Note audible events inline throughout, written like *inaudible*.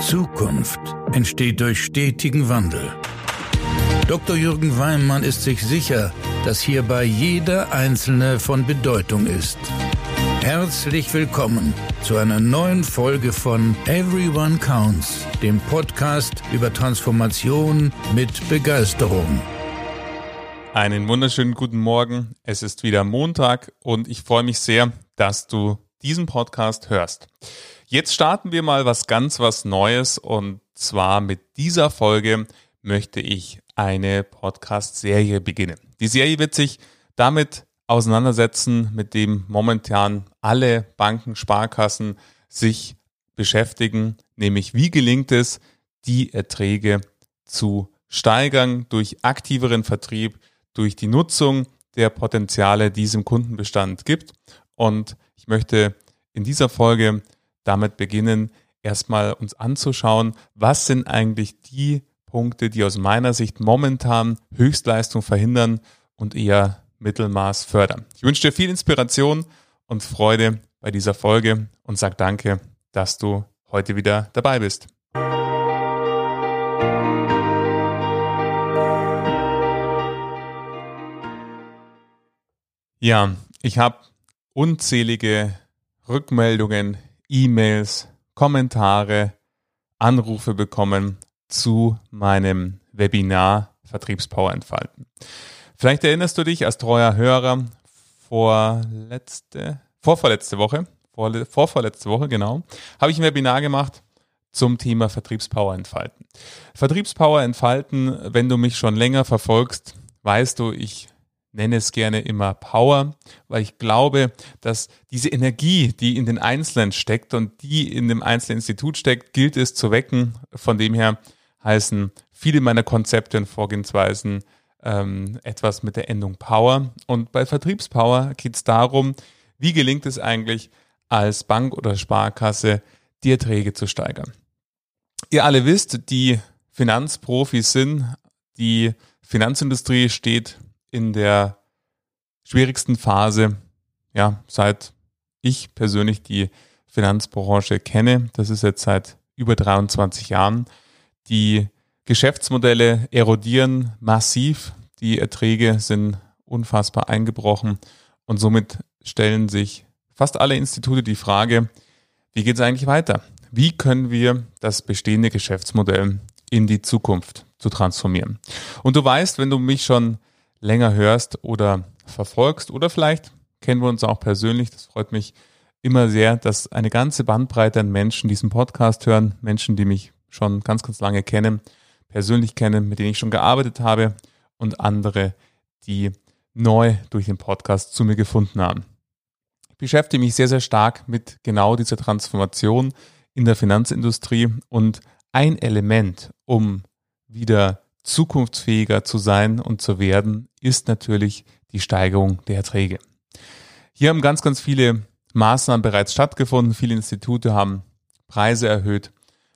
Zukunft entsteht durch stetigen Wandel. Dr. Jürgen Weimann ist sich sicher, dass hierbei jeder Einzelne von Bedeutung ist. Herzlich willkommen zu einer neuen Folge von Everyone Counts, dem Podcast über Transformation mit Begeisterung. Einen wunderschönen guten Morgen. Es ist wieder Montag und ich freue mich sehr, dass du diesen Podcast hörst. Jetzt starten wir mal was ganz was Neues und zwar mit dieser Folge möchte ich eine Podcast-Serie beginnen. Die Serie wird sich damit auseinandersetzen, mit dem momentan alle Banken, Sparkassen sich beschäftigen, nämlich wie gelingt es, die Erträge zu steigern durch aktiveren Vertrieb, durch die Nutzung der Potenziale, die es im Kundenbestand gibt. Und ich möchte in dieser Folge damit beginnen, erstmal uns anzuschauen, was sind eigentlich die Punkte, die aus meiner Sicht momentan Höchstleistung verhindern und eher Mittelmaß fördern. Ich wünsche dir viel Inspiration und Freude bei dieser Folge und sag danke, dass du heute wieder dabei bist. Ja, ich habe unzählige Rückmeldungen E-Mails, Kommentare, Anrufe bekommen zu meinem Webinar Vertriebspower entfalten. Vielleicht erinnerst du dich als treuer Hörer vor letzte, vorvorletzte Woche, vor, vorvorletzte Woche, genau, habe ich ein Webinar gemacht zum Thema Vertriebspower entfalten. Vertriebspower entfalten, wenn du mich schon länger verfolgst, weißt du, ich nenne es gerne immer Power, weil ich glaube, dass diese Energie, die in den Einzelnen steckt und die in dem einzelnen Institut steckt, gilt es zu wecken. Von dem her heißen viele meiner Konzepte und Vorgehensweisen ähm, etwas mit der Endung Power. Und bei Vertriebspower geht es darum, wie gelingt es eigentlich als Bank oder Sparkasse, die Erträge zu steigern. Ihr alle wisst, die Finanzprofis sind, die Finanzindustrie steht in der schwierigsten Phase, ja, seit ich persönlich die Finanzbranche kenne. Das ist jetzt seit über 23 Jahren. Die Geschäftsmodelle erodieren massiv. Die Erträge sind unfassbar eingebrochen und somit stellen sich fast alle Institute die Frage, wie geht es eigentlich weiter? Wie können wir das bestehende Geschäftsmodell in die Zukunft zu transformieren? Und du weißt, wenn du mich schon länger hörst oder verfolgst oder vielleicht kennen wir uns auch persönlich. Das freut mich immer sehr, dass eine ganze Bandbreite an Menschen diesen Podcast hören, Menschen, die mich schon ganz, ganz lange kennen, persönlich kennen, mit denen ich schon gearbeitet habe und andere, die neu durch den Podcast zu mir gefunden haben. Ich beschäftige mich sehr, sehr stark mit genau dieser Transformation in der Finanzindustrie und ein Element, um wieder zukunftsfähiger zu sein und zu werden, ist natürlich die Steigerung der Erträge. Hier haben ganz, ganz viele Maßnahmen bereits stattgefunden. Viele Institute haben Preise erhöht,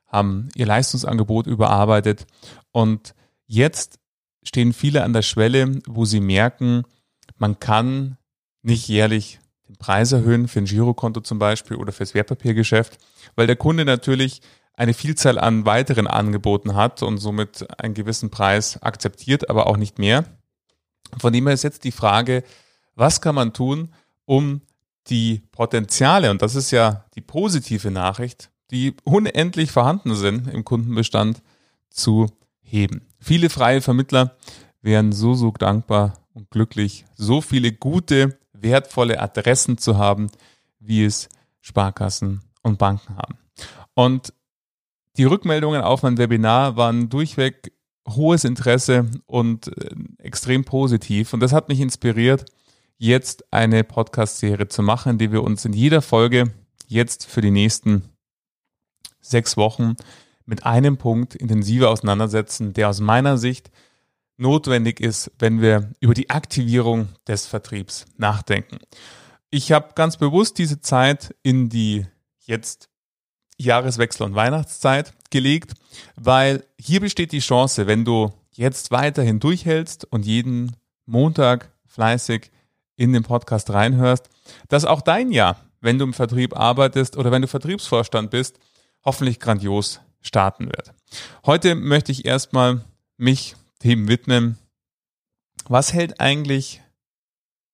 haben ihr Leistungsangebot überarbeitet und jetzt stehen viele an der Schwelle, wo sie merken, man kann nicht jährlich den Preis erhöhen für ein Girokonto zum Beispiel oder fürs Wertpapiergeschäft, weil der Kunde natürlich eine Vielzahl an weiteren Angeboten hat und somit einen gewissen Preis akzeptiert, aber auch nicht mehr. Von dem her ist jetzt die Frage, was kann man tun, um die Potenziale, und das ist ja die positive Nachricht, die unendlich vorhanden sind im Kundenbestand, zu heben. Viele freie Vermittler wären so, so dankbar und glücklich, so viele gute, wertvolle Adressen zu haben, wie es Sparkassen und Banken haben. Und die Rückmeldungen auf mein Webinar waren durchweg hohes Interesse und äh, extrem positiv. Und das hat mich inspiriert, jetzt eine Podcast-Serie zu machen, die wir uns in jeder Folge jetzt für die nächsten sechs Wochen mit einem Punkt intensiver auseinandersetzen, der aus meiner Sicht notwendig ist, wenn wir über die Aktivierung des Vertriebs nachdenken. Ich habe ganz bewusst diese Zeit in die jetzt Jahreswechsel und Weihnachtszeit gelegt, weil hier besteht die Chance, wenn du jetzt weiterhin durchhältst und jeden Montag fleißig in den Podcast reinhörst, dass auch dein Jahr, wenn du im Vertrieb arbeitest oder wenn du Vertriebsvorstand bist, hoffentlich grandios starten wird. Heute möchte ich erstmal mich dem widmen, was hält eigentlich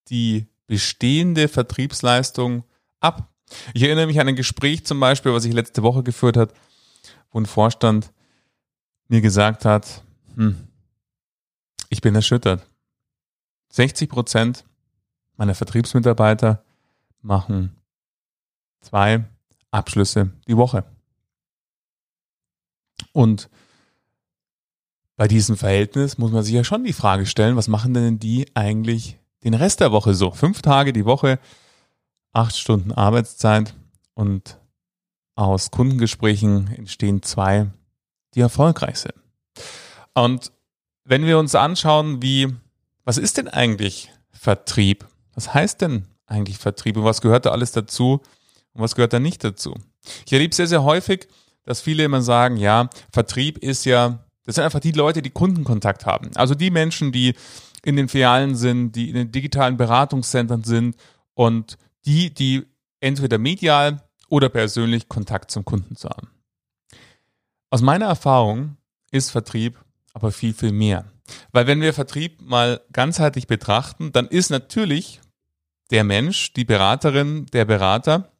die bestehende Vertriebsleistung ab? Ich erinnere mich an ein Gespräch zum Beispiel, was ich letzte Woche geführt hat, wo ein Vorstand mir gesagt hat, hm, ich bin erschüttert. 60 Prozent meiner Vertriebsmitarbeiter machen zwei Abschlüsse die Woche. Und bei diesem Verhältnis muss man sich ja schon die Frage stellen, was machen denn die eigentlich den Rest der Woche so? Fünf Tage die Woche, acht Stunden Arbeitszeit und aus Kundengesprächen entstehen zwei, die erfolgreich sind. Und wenn wir uns anschauen, wie, was ist denn eigentlich Vertrieb? Was heißt denn eigentlich Vertrieb und was gehört da alles dazu und was gehört da nicht dazu? Ich erlebe sehr, sehr häufig, dass viele immer sagen, ja, Vertrieb ist ja, das sind einfach die Leute, die Kundenkontakt haben. Also die Menschen, die in den Filialen sind, die in den digitalen Beratungszentren sind und die, die entweder medial oder persönlich Kontakt zum Kunden zu haben. Aus meiner Erfahrung ist Vertrieb aber viel, viel mehr. Weil wenn wir Vertrieb mal ganzheitlich betrachten, dann ist natürlich der Mensch, die Beraterin, der Berater,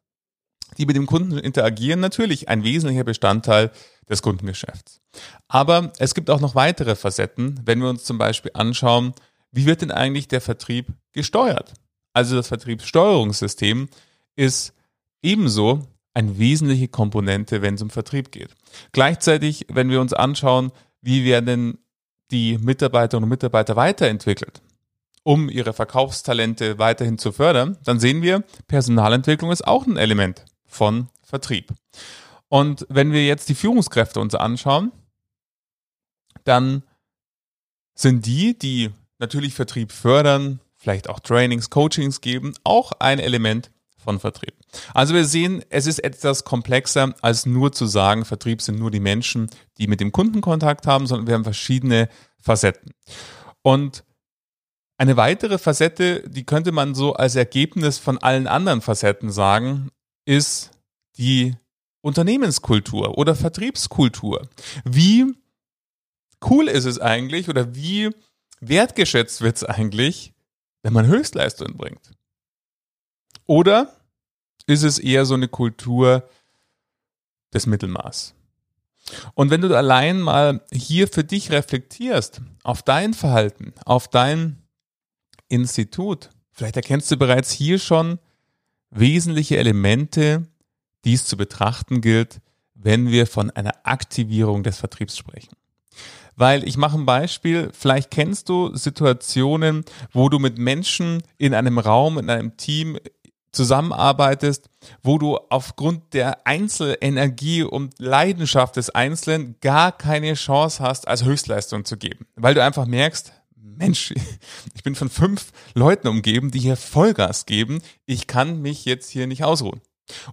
die mit dem Kunden interagieren, natürlich ein wesentlicher Bestandteil des Kundengeschäfts. Aber es gibt auch noch weitere Facetten, wenn wir uns zum Beispiel anschauen, wie wird denn eigentlich der Vertrieb gesteuert? Also das Vertriebssteuerungssystem ist ebenso eine wesentliche Komponente, wenn es um Vertrieb geht. Gleichzeitig, wenn wir uns anschauen, wie werden die Mitarbeiterinnen und Mitarbeiter weiterentwickelt, um ihre Verkaufstalente weiterhin zu fördern, dann sehen wir, Personalentwicklung ist auch ein Element von Vertrieb. Und wenn wir jetzt die Führungskräfte uns anschauen, dann sind die, die natürlich Vertrieb fördern, vielleicht auch Trainings, Coachings geben, auch ein Element von Vertrieb. Also wir sehen, es ist etwas komplexer, als nur zu sagen, Vertrieb sind nur die Menschen, die mit dem Kunden Kontakt haben, sondern wir haben verschiedene Facetten. Und eine weitere Facette, die könnte man so als Ergebnis von allen anderen Facetten sagen, ist die Unternehmenskultur oder Vertriebskultur. Wie cool ist es eigentlich oder wie wertgeschätzt wird es eigentlich, wenn man Höchstleistungen bringt? Oder ist es eher so eine Kultur des Mittelmaß? Und wenn du allein mal hier für dich reflektierst, auf dein Verhalten, auf dein Institut, vielleicht erkennst du bereits hier schon wesentliche Elemente, die es zu betrachten gilt, wenn wir von einer Aktivierung des Vertriebs sprechen. Weil ich mache ein Beispiel, vielleicht kennst du Situationen, wo du mit Menschen in einem Raum, in einem Team zusammenarbeitest, wo du aufgrund der Einzelenergie und Leidenschaft des Einzelnen gar keine Chance hast, als Höchstleistung zu geben. Weil du einfach merkst, Mensch, *laughs* ich bin von fünf Leuten umgeben, die hier Vollgas geben. Ich kann mich jetzt hier nicht ausruhen.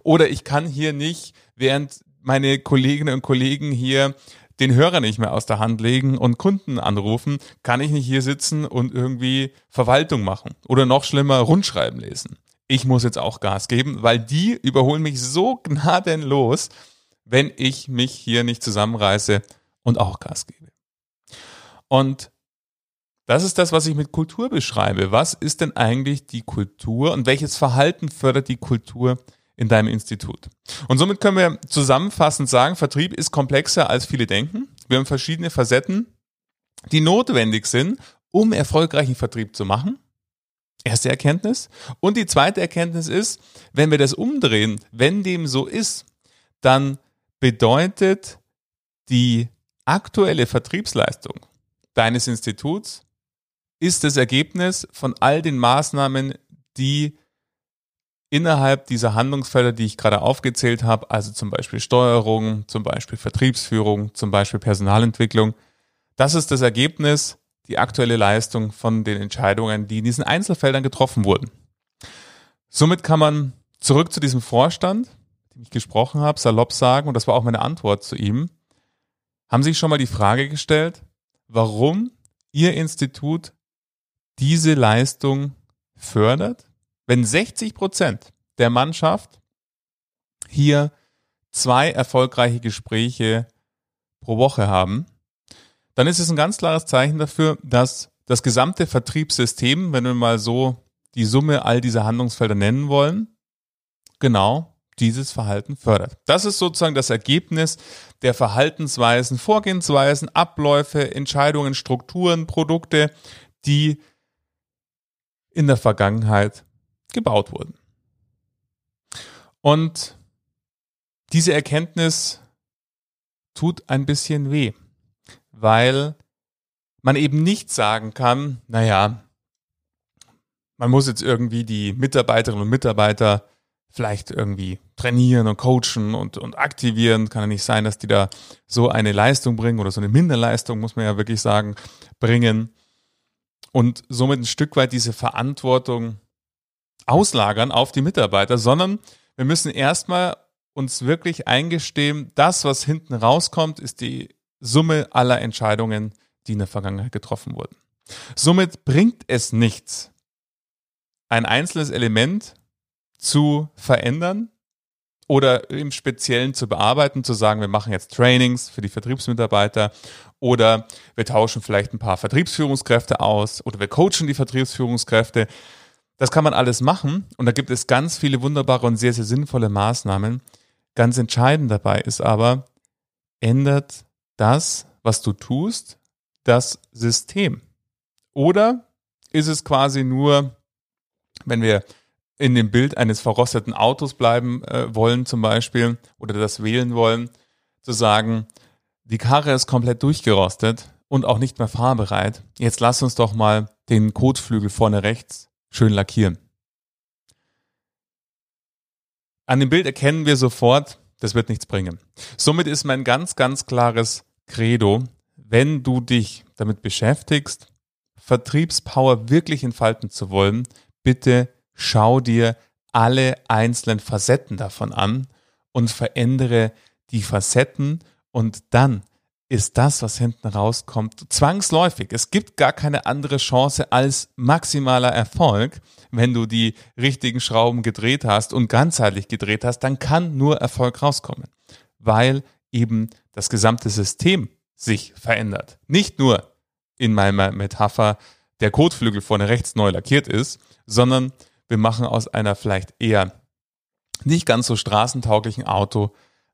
Oder ich kann hier nicht, während meine Kolleginnen und Kollegen hier den Hörer nicht mehr aus der Hand legen und Kunden anrufen, kann ich nicht hier sitzen und irgendwie Verwaltung machen oder noch schlimmer Rundschreiben lesen ich muss jetzt auch Gas geben, weil die überholen mich so gnadenlos, wenn ich mich hier nicht zusammenreiße und auch Gas gebe. Und das ist das, was ich mit Kultur beschreibe. Was ist denn eigentlich die Kultur und welches Verhalten fördert die Kultur in deinem Institut? Und somit können wir zusammenfassend sagen, Vertrieb ist komplexer als viele denken. Wir haben verschiedene Facetten, die notwendig sind, um erfolgreichen Vertrieb zu machen. Erste Erkenntnis. Und die zweite Erkenntnis ist, wenn wir das umdrehen, wenn dem so ist, dann bedeutet die aktuelle Vertriebsleistung deines Instituts ist das Ergebnis von all den Maßnahmen, die innerhalb dieser Handlungsfelder, die ich gerade aufgezählt habe, also zum Beispiel Steuerung, zum Beispiel Vertriebsführung, zum Beispiel Personalentwicklung, das ist das Ergebnis die aktuelle Leistung von den Entscheidungen, die in diesen Einzelfeldern getroffen wurden. Somit kann man zurück zu diesem Vorstand, dem ich gesprochen habe, salopp sagen, und das war auch meine Antwort zu ihm, haben sich schon mal die Frage gestellt, warum Ihr Institut diese Leistung fördert, wenn 60 Prozent der Mannschaft hier zwei erfolgreiche Gespräche pro Woche haben, dann ist es ein ganz klares Zeichen dafür, dass das gesamte Vertriebssystem, wenn wir mal so die Summe all dieser Handlungsfelder nennen wollen, genau dieses Verhalten fördert. Das ist sozusagen das Ergebnis der Verhaltensweisen, Vorgehensweisen, Abläufe, Entscheidungen, Strukturen, Produkte, die in der Vergangenheit gebaut wurden. Und diese Erkenntnis tut ein bisschen weh, weil man eben nicht sagen kann, naja, man muss jetzt irgendwie die Mitarbeiterinnen und Mitarbeiter vielleicht irgendwie trainieren und coachen und, und aktivieren. Kann ja nicht sein, dass die da so eine Leistung bringen oder so eine Minderleistung, muss man ja wirklich sagen, bringen. Und somit ein Stück weit diese Verantwortung auslagern auf die Mitarbeiter, sondern wir müssen erstmal uns wirklich eingestehen, das, was hinten rauskommt, ist die Summe aller Entscheidungen, die in der Vergangenheit getroffen wurden. Somit bringt es nichts, ein einzelnes Element zu verändern oder im Speziellen zu bearbeiten, zu sagen, wir machen jetzt Trainings für die Vertriebsmitarbeiter oder wir tauschen vielleicht ein paar Vertriebsführungskräfte aus oder wir coachen die Vertriebsführungskräfte. Das kann man alles machen und da gibt es ganz viele wunderbare und sehr, sehr sinnvolle Maßnahmen. Ganz entscheidend dabei ist aber, ändert das, was du tust, das System? Oder ist es quasi nur, wenn wir in dem Bild eines verrosteten Autos bleiben äh, wollen zum Beispiel oder das wählen wollen, zu sagen, die Karre ist komplett durchgerostet und auch nicht mehr fahrbereit. Jetzt lass uns doch mal den Kotflügel vorne rechts schön lackieren. An dem Bild erkennen wir sofort, das wird nichts bringen. Somit ist mein ganz, ganz klares Credo, wenn du dich damit beschäftigst, Vertriebspower wirklich entfalten zu wollen, bitte schau dir alle einzelnen Facetten davon an und verändere die Facetten und dann ist das, was hinten rauskommt, zwangsläufig. Es gibt gar keine andere Chance als maximaler Erfolg. Wenn du die richtigen Schrauben gedreht hast und ganzheitlich gedreht hast, dann kann nur Erfolg rauskommen, weil eben das gesamte System sich verändert. Nicht nur in meiner Metapher der Kotflügel vorne rechts neu lackiert ist, sondern wir machen aus einer vielleicht eher nicht ganz so straßentauglichen Auto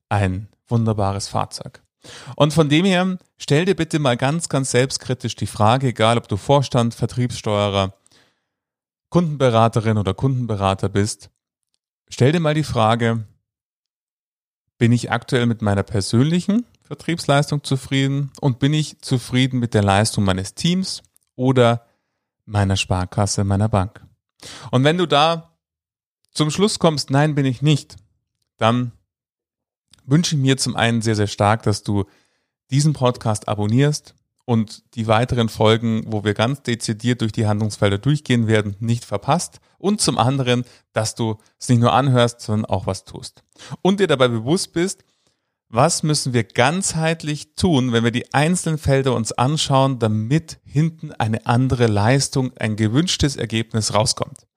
ein wunderbares Fahrzeug. Und von dem her, stell dir bitte mal ganz, ganz selbstkritisch die Frage, egal ob du Vorstand, Vertriebssteuerer, Kundenberaterin oder Kundenberater bist, stell dir mal die Frage, bin ich aktuell mit meiner persönlichen Vertriebsleistung zufrieden und bin ich zufrieden mit der Leistung meines Teams oder meiner Sparkasse, meiner Bank? Und wenn du da zum Schluss kommst, nein, bin ich nicht, dann wünsche mir zum einen sehr, sehr stark, dass du diesen Podcast abonnierst und die weiteren Folgen, wo wir ganz dezidiert durch die Handlungsfelder durchgehen werden, nicht verpasst. Und zum anderen, dass du es nicht nur anhörst, sondern auch was tust. Und dir dabei bewusst bist, was müssen wir ganzheitlich tun, wenn wir die einzelnen Felder uns anschauen, damit hinten eine andere Leistung, ein gewünschtes Ergebnis rauskommt.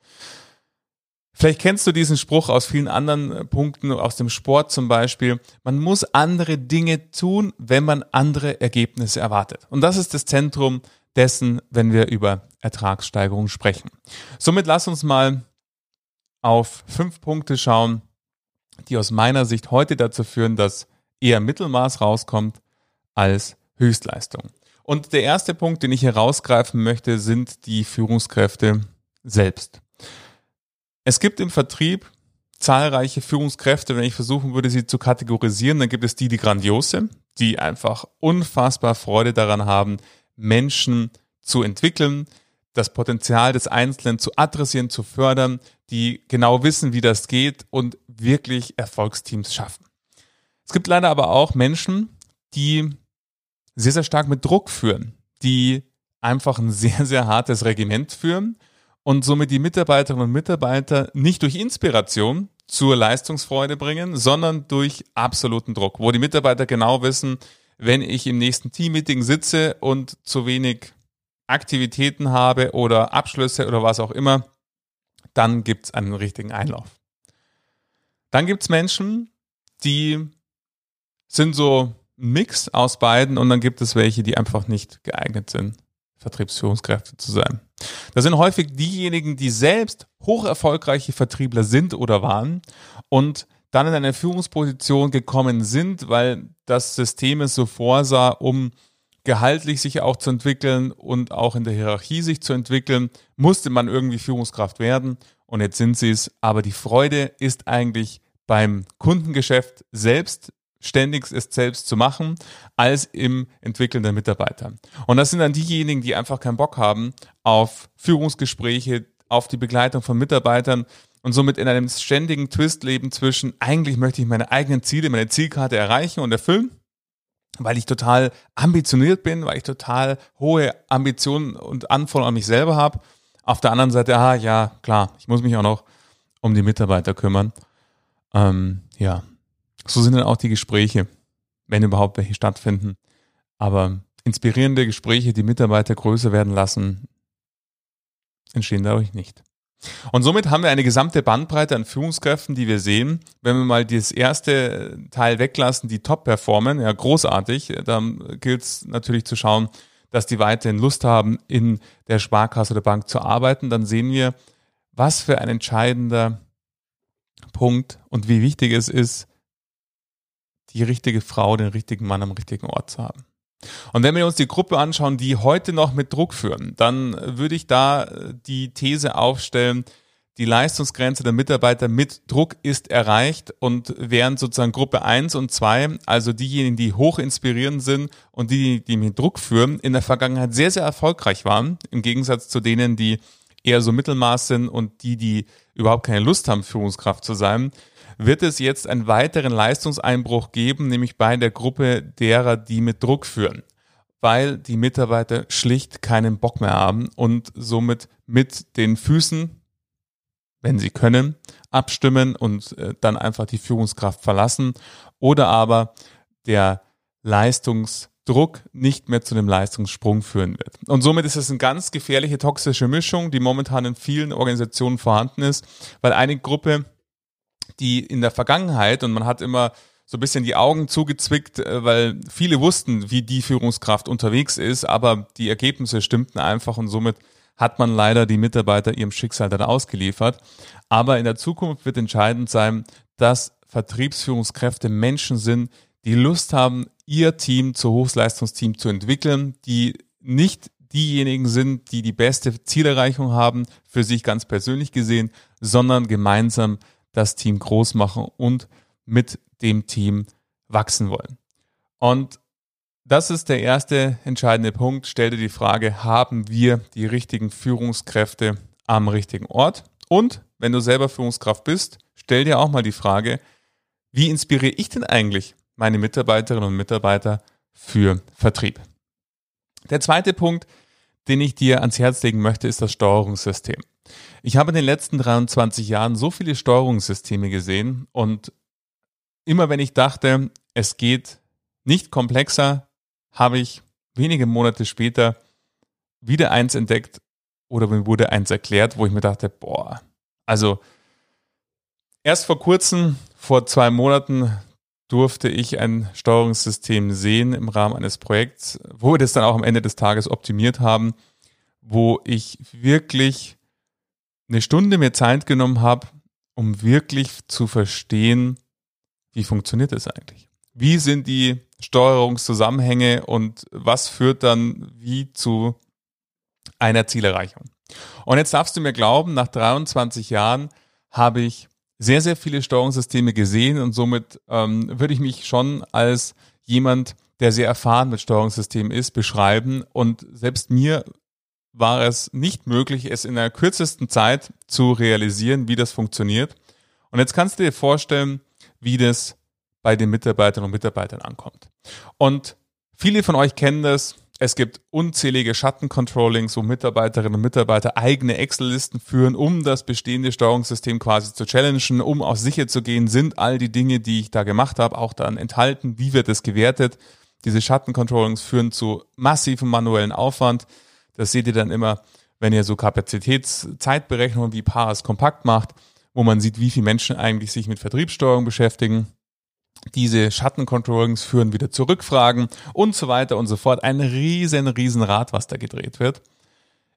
Vielleicht kennst du diesen Spruch aus vielen anderen äh, Punkten, aus dem Sport zum Beispiel. Man muss andere Dinge tun, wenn man andere Ergebnisse erwartet. Und das ist das Zentrum dessen, wenn wir über Ertragssteigerung sprechen. Somit lass uns mal auf fünf Punkte schauen, die aus meiner Sicht heute dazu führen, dass eher Mittelmaß rauskommt als Höchstleistung. Und der erste Punkt, den ich hier rausgreifen möchte, sind die Führungskräfte selbst. Es gibt im Vertrieb zahlreiche Führungskräfte, wenn ich versuchen würde, sie zu kategorisieren, dann gibt es die, die grandiose, die einfach unfassbar Freude daran haben, Menschen zu entwickeln, das Potenzial des Einzelnen zu adressieren, zu fördern, die genau wissen, wie das geht und wirklich Erfolgsteams schaffen. Es gibt leider aber auch Menschen, die sehr, sehr stark mit Druck führen, die einfach ein sehr, sehr hartes Regiment führen und somit die Mitarbeiterinnen und Mitarbeiter nicht durch Inspiration zur Leistungsfreude bringen, sondern durch absoluten Druck, wo die Mitarbeiter genau wissen, wenn ich im nächsten Teammeeting sitze und zu wenig Aktivitäten habe oder Abschlüsse oder was auch immer, dann gibt es einen richtigen Einlauf. Dann gibt es Menschen, die sind so ein Mix aus beiden und dann gibt es welche, die einfach nicht geeignet sind, Vertriebsführungskräfte zu sein. Das sind häufig diejenigen, die selbst hoch erfolgreiche Vertriebler sind oder waren und dann in eine Führungsposition gekommen sind, weil das System es so vorsah, um gehaltlich sich auch zu entwickeln und auch in der Hierarchie sich zu entwickeln, musste man irgendwie Führungskraft werden und jetzt sind sie es. Aber die Freude ist eigentlich beim Kundengeschäft selbst ständig es selbst zu machen, als im Entwickeln der Mitarbeiter. Und das sind dann diejenigen, die einfach keinen Bock haben auf Führungsgespräche, auf die Begleitung von Mitarbeitern und somit in einem ständigen Twist leben zwischen, eigentlich möchte ich meine eigenen Ziele, meine Zielkarte erreichen und erfüllen weil ich total ambitioniert bin, weil ich total hohe Ambitionen und Anforderungen an mich selber habe. Auf der anderen Seite, ah ja, klar, ich muss mich auch noch um die Mitarbeiter kümmern. Ähm, ja, so sind dann auch die Gespräche, wenn überhaupt welche stattfinden. Aber inspirierende Gespräche, die Mitarbeiter größer werden lassen, entstehen dadurch nicht. Und somit haben wir eine gesamte Bandbreite an Führungskräften, die wir sehen. Wenn wir mal das erste Teil weglassen, die top performen, ja großartig, dann gilt es natürlich zu schauen, dass die weiterhin Lust haben, in der Sparkasse oder Bank zu arbeiten. Dann sehen wir, was für ein entscheidender Punkt und wie wichtig es ist, die richtige Frau, den richtigen Mann am richtigen Ort zu haben. Und wenn wir uns die Gruppe anschauen, die heute noch mit Druck führen, dann würde ich da äh, die These aufstellen, die Leistungsgrenze der Mitarbeiter mit Druck ist erreicht und während sozusagen Gruppe 1 und 2, also diejenigen, die hoch inspirierend sind und die, die mit Druck führen, in der Vergangenheit sehr, sehr erfolgreich waren, im Gegensatz zu denen, die eher so Mittelmaß sind und die, die überhaupt keine Lust haben, Führungskraft zu sein, wird es jetzt einen weiteren Leistungseinbruch geben, nämlich bei der Gruppe derer, die mit Druck führen, weil die Mitarbeiter schlicht keinen Bock mehr haben und somit mit den Füßen, wenn sie können, abstimmen und äh, dann einfach die Führungskraft verlassen oder aber der Leistungsdruck nicht mehr zu einem Leistungssprung führen wird. Und somit ist es eine ganz gefährliche toxische Mischung, die momentan in vielen Organisationen vorhanden ist, weil eine Gruppe die in der Vergangenheit, und man hat immer so ein bisschen die Augen zugezwickt, äh, weil viele wussten, wie die Führungskraft unterwegs ist, aber die Ergebnisse stimmten einfach und somit hat man leider die Mitarbeiter ihrem Schicksal dann ausgeliefert. Aber in der Zukunft wird entscheidend sein, dass Vertriebsführungskräfte Menschen sind, die Lust haben, ihr Team zu Hochleistungsteam zu entwickeln, die nicht diejenigen sind, die die beste Zielerreichung haben, für sich ganz persönlich gesehen, sondern gemeinsam das Team groß machen und mit dem Team wachsen wollen. Und das ist der erste entscheidende Punkt. Stell dir die Frage, haben wir die richtigen Führungskräfte am richtigen Ort? Und wenn du selber Führungskraft bist, stell dir auch mal die Frage, wie inspiriere ich denn eigentlich meine Mitarbeiterinnen und Mitarbeiter für Vertrieb? Der zweite Punkt, den ich dir ans Herz legen möchte, ist das Steuerungssystem. Ich habe in den letzten 23 Jahren so viele Steuerungssysteme gesehen und immer wenn ich dachte, es geht nicht komplexer, habe ich wenige Monate später wieder eins entdeckt oder mir wurde eins erklärt, wo ich mir dachte, boah, also erst vor kurzem, vor zwei Monaten, durfte ich ein Steuerungssystem sehen im Rahmen eines Projekts, wo wir das dann auch am Ende des Tages optimiert haben, wo ich wirklich eine Stunde mir Zeit genommen habe, um wirklich zu verstehen, wie funktioniert das eigentlich? Wie sind die Steuerungszusammenhänge und was führt dann wie zu einer Zielerreichung? Und jetzt darfst du mir glauben, nach 23 Jahren habe ich sehr, sehr viele Steuerungssysteme gesehen und somit ähm, würde ich mich schon als jemand, der sehr erfahren mit Steuerungssystemen ist, beschreiben. Und selbst mir war es nicht möglich, es in der kürzesten Zeit zu realisieren, wie das funktioniert. Und jetzt kannst du dir vorstellen, wie das bei den Mitarbeitern und Mitarbeitern ankommt. Und viele von euch kennen das. Es gibt unzählige Schattencontrollings, wo Mitarbeiterinnen und Mitarbeiter eigene Excel-Listen führen, um das bestehende Steuerungssystem quasi zu challengen, um auch sicher zu gehen, sind all die Dinge, die ich da gemacht habe, auch dann enthalten, wie wird es gewertet. Diese Schattencontrollings führen zu massivem manuellen Aufwand. Das seht ihr dann immer, wenn ihr so Kapazitätszeitberechnungen wie Paras kompakt macht, wo man sieht, wie viele Menschen eigentlich sich mit Vertriebssteuerung beschäftigen. Diese Schattencontrollings führen wieder zu Rückfragen und so weiter und so fort. Ein riesen, riesen Rad, was da gedreht wird.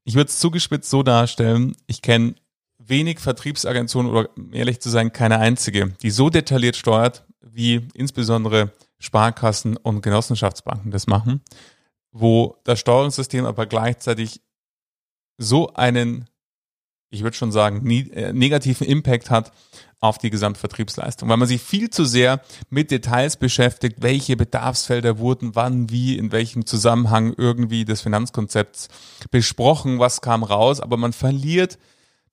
Ich würde es zugespitzt so darstellen, ich kenne wenig Vertriebsagenturen oder ehrlich zu sein, keine einzige, die so detailliert steuert, wie insbesondere Sparkassen und Genossenschaftsbanken das machen, wo das Steuerungssystem aber gleichzeitig so einen, ich würde schon sagen, äh, negativen Impact hat auf die Gesamtvertriebsleistung, weil man sich viel zu sehr mit Details beschäftigt, welche Bedarfsfelder wurden wann, wie, in welchem Zusammenhang irgendwie des Finanzkonzepts besprochen, was kam raus, aber man verliert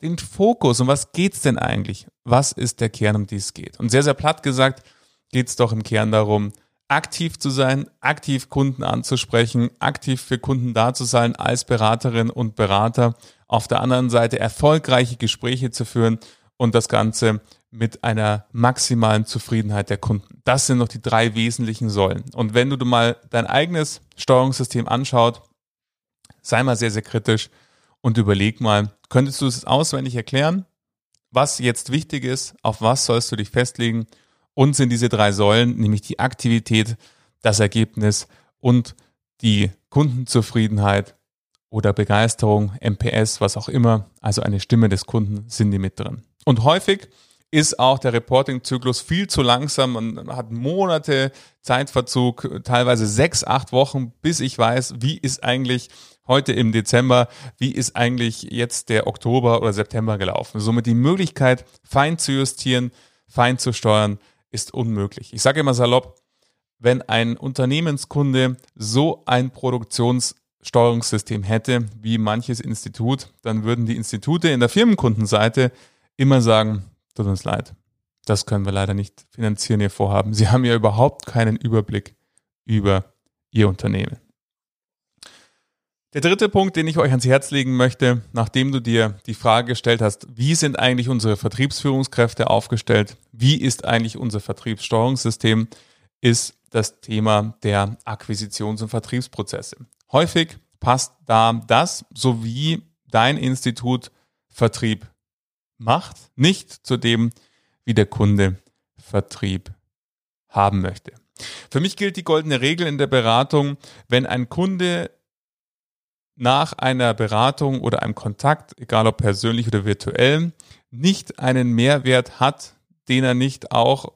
den Fokus. Um was geht's denn eigentlich? Was ist der Kern, um die es geht? Und sehr, sehr platt gesagt, geht's doch im Kern darum, aktiv zu sein, aktiv Kunden anzusprechen, aktiv für Kunden da zu sein als Beraterin und Berater. Auf der anderen Seite erfolgreiche Gespräche zu führen und das Ganze mit einer maximalen Zufriedenheit der Kunden. Das sind noch die drei wesentlichen Säulen. Und wenn du mal dein eigenes Steuerungssystem anschaut, sei mal sehr, sehr kritisch und überleg mal, könntest du es auswendig erklären, was jetzt wichtig ist, auf was sollst du dich festlegen und sind diese drei Säulen, nämlich die Aktivität, das Ergebnis und die Kundenzufriedenheit oder Begeisterung, MPS, was auch immer, also eine Stimme des Kunden, sind die mit drin. Und häufig ist auch der Reporting-Zyklus viel zu langsam. Man hat Monate Zeitverzug, teilweise sechs, acht Wochen, bis ich weiß, wie ist eigentlich heute im Dezember, wie ist eigentlich jetzt der Oktober oder September gelaufen. Somit die Möglichkeit, fein zu justieren, fein zu steuern, ist unmöglich. Ich sage immer salopp, wenn ein Unternehmenskunde so ein Produktionssteuerungssystem hätte wie manches Institut, dann würden die Institute in der Firmenkundenseite immer sagen, tut uns leid, das können wir leider nicht finanzieren, ihr Vorhaben. Sie haben ja überhaupt keinen Überblick über Ihr Unternehmen. Der dritte Punkt, den ich euch ans Herz legen möchte, nachdem du dir die Frage gestellt hast, wie sind eigentlich unsere Vertriebsführungskräfte aufgestellt, wie ist eigentlich unser Vertriebssteuerungssystem, ist das Thema der Akquisitions- und Vertriebsprozesse. Häufig passt da das, so wie dein Institut Vertrieb macht, nicht zu dem, wie der Kunde Vertrieb haben möchte. Für mich gilt die goldene Regel in der Beratung, wenn ein Kunde nach einer Beratung oder einem Kontakt, egal ob persönlich oder virtuell, nicht einen Mehrwert hat, den er nicht auch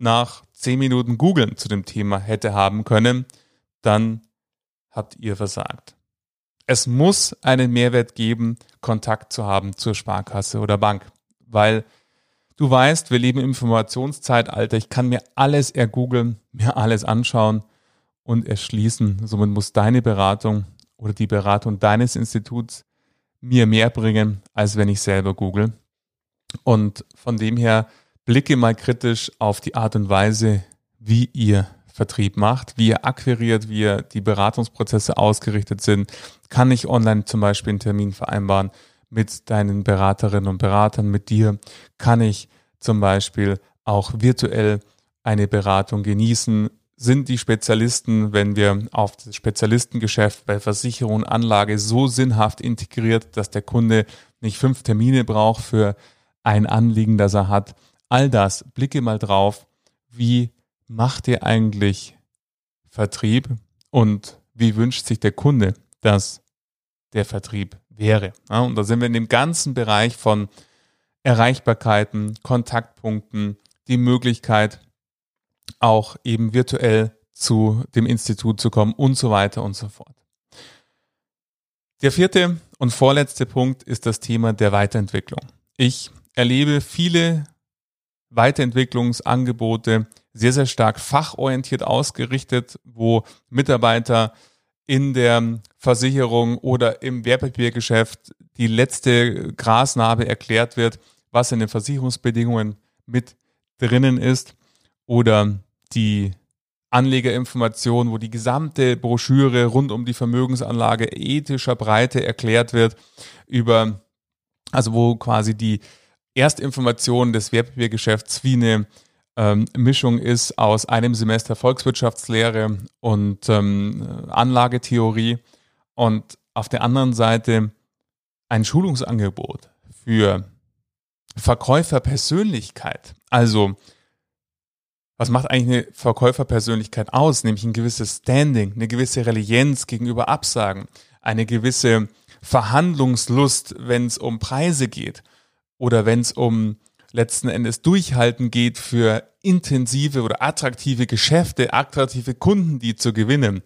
nach zehn Minuten googeln zu dem Thema hätte haben können, dann habt ihr versagt. Es muss einen Mehrwert geben, Kontakt zu haben zur Sparkasse oder Bank, weil du weißt, wir leben im Informationszeitalter. Ich kann mir alles ergoogeln, mir alles anschauen und erschließen. Somit muss deine Beratung oder die Beratung deines Instituts mir mehr bringen, als wenn ich selber google. Und von dem her blicke mal kritisch auf die Art und Weise, wie ihr Vertrieb macht, wie ihr akquiriert, wie ihr die Beratungsprozesse ausgerichtet sind. Kann ich online zum Beispiel einen Termin vereinbaren mit deinen Beraterinnen und Beratern, mit dir? Kann ich zum Beispiel auch virtuell eine Beratung genießen? sind die Spezialisten, wenn wir auf das Spezialistengeschäft bei Versicherung Anlage so sinnhaft integriert, dass der Kunde nicht fünf Termine braucht für ein Anliegen, das er hat. All das, blicke mal drauf, wie macht ihr eigentlich Vertrieb und wie wünscht sich der Kunde, dass der Vertrieb wäre. Ja, und da sind wir in dem ganzen Bereich von Erreichbarkeiten, Kontaktpunkten, die Möglichkeit, auch eben virtuell zu dem Institut zu kommen und so weiter und so fort. Der vierte und vorletzte Punkt ist das Thema der Weiterentwicklung. Ich erlebe viele Weiterentwicklungsangebote sehr, sehr stark fachorientiert ausgerichtet, wo Mitarbeiter in der Versicherung oder im Wertpapiergeschäft die letzte Grasnarbe erklärt wird, was in den Versicherungsbedingungen mit drinnen ist oder die Anlegerinformation, wo die gesamte Broschüre rund um die Vermögensanlage ethischer Breite erklärt wird, über, also wo quasi die Erstinformation des Wertpapiergeschäfts wie eine ähm, Mischung ist aus einem Semester Volkswirtschaftslehre und ähm, Anlagetheorie und auf der anderen Seite ein Schulungsangebot für Verkäuferpersönlichkeit. Also was macht eigentlich eine Verkäuferpersönlichkeit aus? Nämlich ein gewisses Standing, eine gewisse Relienz gegenüber Absagen, eine gewisse Verhandlungslust, wenn es um Preise geht oder wenn es um letzten Endes Durchhalten geht für intensive oder attraktive Geschäfte, attraktive Kunden, die zu gewinnen,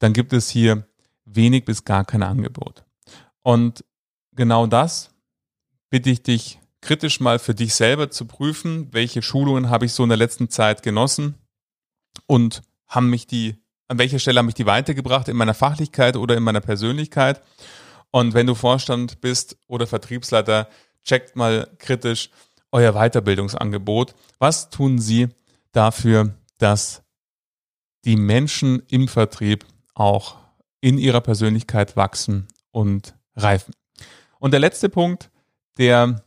dann gibt es hier wenig bis gar kein Angebot. Und genau das bitte ich dich kritisch mal für dich selber zu prüfen, welche Schulungen habe ich so in der letzten Zeit genossen und haben mich die, an welcher Stelle haben mich die weitergebracht in meiner Fachlichkeit oder in meiner Persönlichkeit. Und wenn du Vorstand bist oder Vertriebsleiter, checkt mal kritisch euer Weiterbildungsangebot. Was tun Sie dafür, dass die Menschen im Vertrieb auch in ihrer Persönlichkeit wachsen und reifen? Und der letzte Punkt, der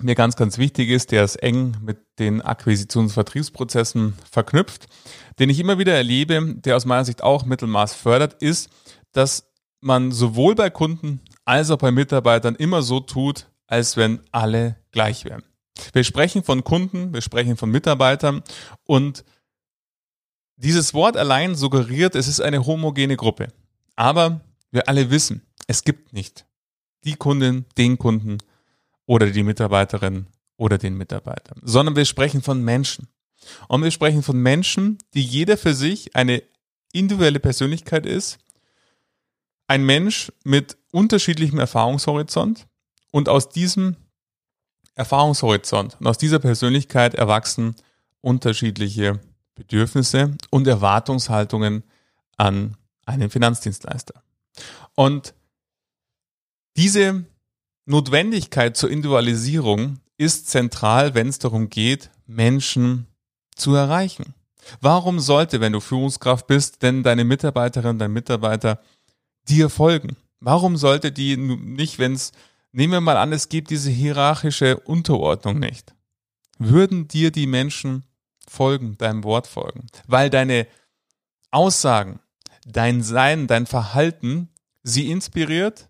mir ganz, ganz wichtig ist, der ist eng mit den Akquisitions- und Vertriebsprozessen verknüpft, den ich immer wieder erlebe, der aus meiner Sicht auch Mittelmaß fördert, ist, dass man sowohl bei Kunden als auch bei Mitarbeitern immer so tut, als wenn alle gleich wären. Wir sprechen von Kunden, wir sprechen von Mitarbeitern und dieses Wort allein suggeriert, es ist eine homogene Gruppe. Aber wir alle wissen, es gibt nicht die Kundin, den Kunden, oder die Mitarbeiterin oder den Mitarbeiter, sondern wir sprechen von Menschen. Und wir sprechen von Menschen, die jeder für sich eine individuelle Persönlichkeit ist, ein Mensch mit unterschiedlichem Erfahrungshorizont und aus diesem Erfahrungshorizont und aus dieser Persönlichkeit erwachsen unterschiedliche Bedürfnisse und Erwartungshaltungen an einen Finanzdienstleister. Und diese Notwendigkeit zur Individualisierung ist zentral, wenn es darum geht, Menschen zu erreichen. Warum sollte, wenn du Führungskraft bist, denn deine Mitarbeiterin, dein Mitarbeiter dir folgen? Warum sollte die nicht, wenn es, nehmen wir mal an, es gibt diese hierarchische Unterordnung nicht. Würden dir die Menschen folgen, deinem Wort folgen? Weil deine Aussagen, dein Sein, dein Verhalten sie inspiriert,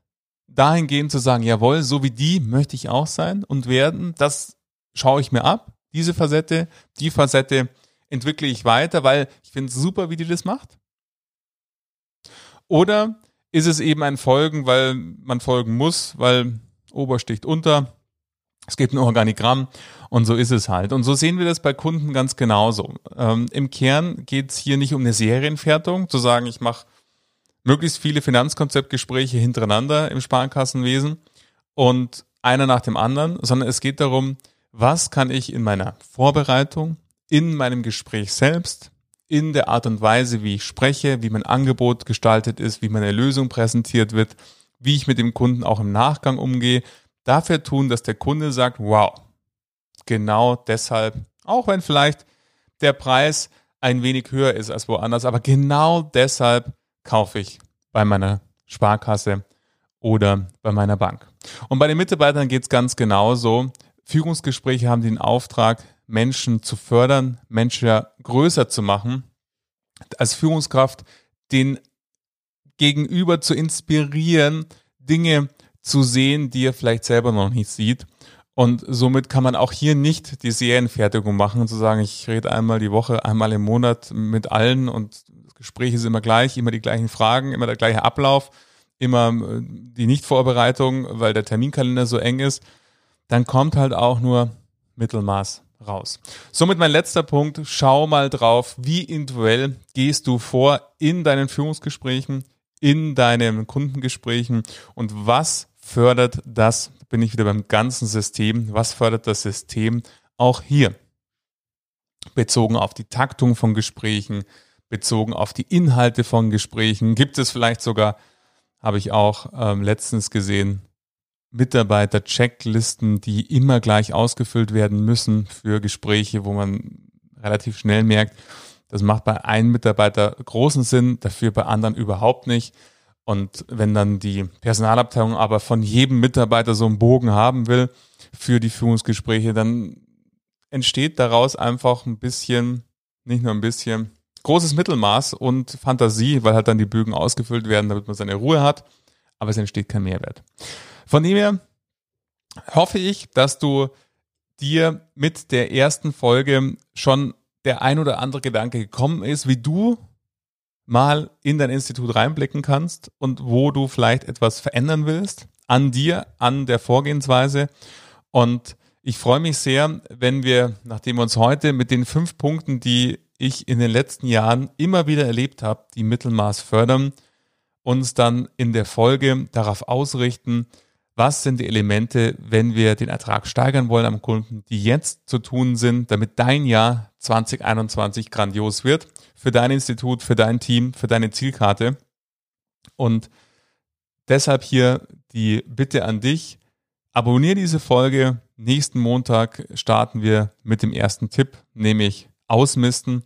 dahingehend zu sagen, jawohl, so wie die möchte ich auch sein und werden, das schaue ich mir ab, diese Facette, die Facette entwickle ich weiter, weil ich finde es super, wie die das macht. Oder ist es eben ein Folgen, weil man folgen muss, weil Ober sticht unter, es gibt ein Organigramm und so ist es halt. Und so sehen wir das bei Kunden ganz genauso. Ähm, Im Kern geht es hier nicht um eine Serienfertigung, zu sagen, ich mache möglichst viele Finanzkonzeptgespräche hintereinander im Sparkassenwesen und einer nach dem anderen, sondern es geht darum, was kann ich in meiner Vorbereitung, in meinem Gespräch selbst, in der Art und Weise, wie ich spreche, wie mein Angebot gestaltet ist, wie meine Lösung präsentiert wird, wie ich mit dem Kunden auch im Nachgang umgehe, dafür tun, dass der Kunde sagt, wow, genau deshalb, auch wenn vielleicht der Preis ein wenig höher ist als woanders, aber genau deshalb kaufe ich bei meiner Sparkasse oder bei meiner Bank. Und bei den Mitarbeitern geht es ganz genauso. Führungsgespräche haben den Auftrag, Menschen zu fördern, Menschen größer zu machen, als Führungskraft den Gegenüber zu inspirieren, Dinge zu sehen, die er vielleicht selber noch nicht sieht. Und somit kann man auch hier nicht die Serienfertigung machen zu sagen, ich rede einmal die Woche, einmal im Monat mit allen und Gespräch ist immer gleich, immer die gleichen Fragen, immer der gleiche Ablauf, immer äh, die Nichtvorbereitung, weil der Terminkalender so eng ist, dann kommt halt auch nur Mittelmaß raus. Somit mein letzter Punkt, schau mal drauf, wie individuell gehst du vor in deinen Führungsgesprächen, in deinen Kundengesprächen und was fördert das, bin ich wieder beim ganzen System, was fördert das System auch hier? Bezogen auf die Taktung von Gesprächen, bezogen auf die Inhalte von Gesprächen? Gibt es vielleicht sogar, habe ich auch ähm, letztens gesehen, Mitarbeiter-Checklisten, die immer gleich ausgefüllt werden müssen für Gespräche, wo man relativ schnell merkt, das macht bei einem Mitarbeiter großen Sinn, dafür bei anderen überhaupt nicht. Und wenn dann die Personalabteilung aber von jedem Mitarbeiter so einen Bogen haben will für die Führungsgespräche, dann entsteht daraus einfach ein bisschen, nicht nur ein bisschen, großes Mittelmaß und Fantasie, weil halt dann die Bögen ausgefüllt werden, damit man seine Ruhe hat, aber es entsteht kein Mehrwert. Von dem her hoffe ich, dass du dir mit der ersten Folge schon der ein oder andere Gedanke gekommen ist, wie du mal in dein Institut reinblicken kannst und wo du vielleicht etwas verändern willst an dir, an der Vorgehensweise. Und ich freue mich sehr, wenn wir, nachdem wir uns heute mit den fünf Punkten, die ich in den letzten Jahren immer wieder erlebt habe, die Mittelmaß fördern, uns dann in der Folge darauf ausrichten, was sind die Elemente, wenn wir den Ertrag steigern wollen am Kunden, die jetzt zu tun sind, damit dein Jahr 2021 grandios wird für dein Institut, für dein Team, für deine Zielkarte. Und deshalb hier die Bitte an dich, abonniere diese Folge. Nächsten Montag starten wir mit dem ersten Tipp, nämlich Ausmisten.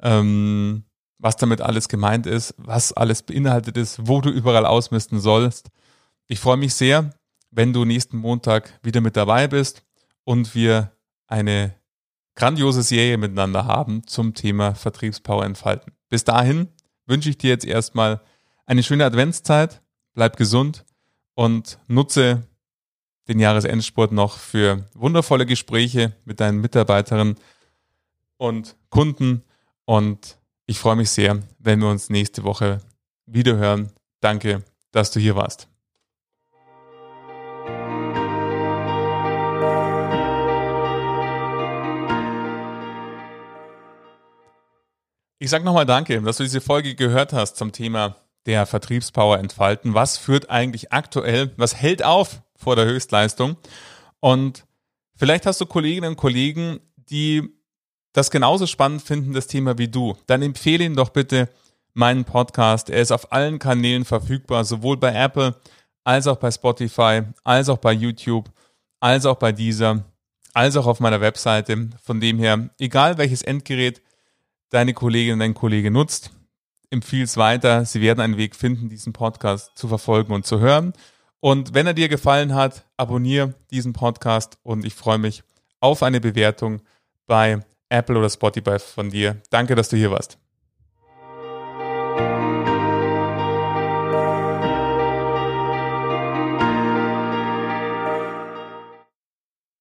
Ähm, was damit alles gemeint ist, was alles beinhaltet ist, wo du überall ausmisten sollst. Ich freue mich sehr, wenn du nächsten Montag wieder mit dabei bist und wir eine grandiose Serie miteinander haben zum Thema Vertriebspower entfalten. Bis dahin wünsche ich dir jetzt erstmal eine schöne Adventszeit, bleib gesund und nutze den Jahresendsport noch für wundervolle Gespräche mit deinen Mitarbeiterinnen und Kunden und ich freue mich sehr, wenn wir uns nächste Woche wieder hören. Danke, dass du hier warst. Ich sage nochmal Danke, dass du diese Folge gehört hast zum Thema der Vertriebspower entfalten. Was führt eigentlich aktuell, was hält auf vor der Höchstleistung? Und vielleicht hast du Kolleginnen und Kollegen, die das genauso spannend finden, das Thema wie du, dann empfehle ihn doch bitte meinen Podcast. Er ist auf allen Kanälen verfügbar, sowohl bei Apple als auch bei Spotify, als auch bei YouTube, als auch bei dieser, als auch auf meiner Webseite. Von dem her, egal welches Endgerät deine Kollegin dein Kollege nutzt, empfiehl es weiter. Sie werden einen Weg finden, diesen Podcast zu verfolgen und zu hören. Und wenn er dir gefallen hat, abonniere diesen Podcast und ich freue mich auf eine Bewertung bei Apple oder Spotify von dir. Danke, dass du hier warst.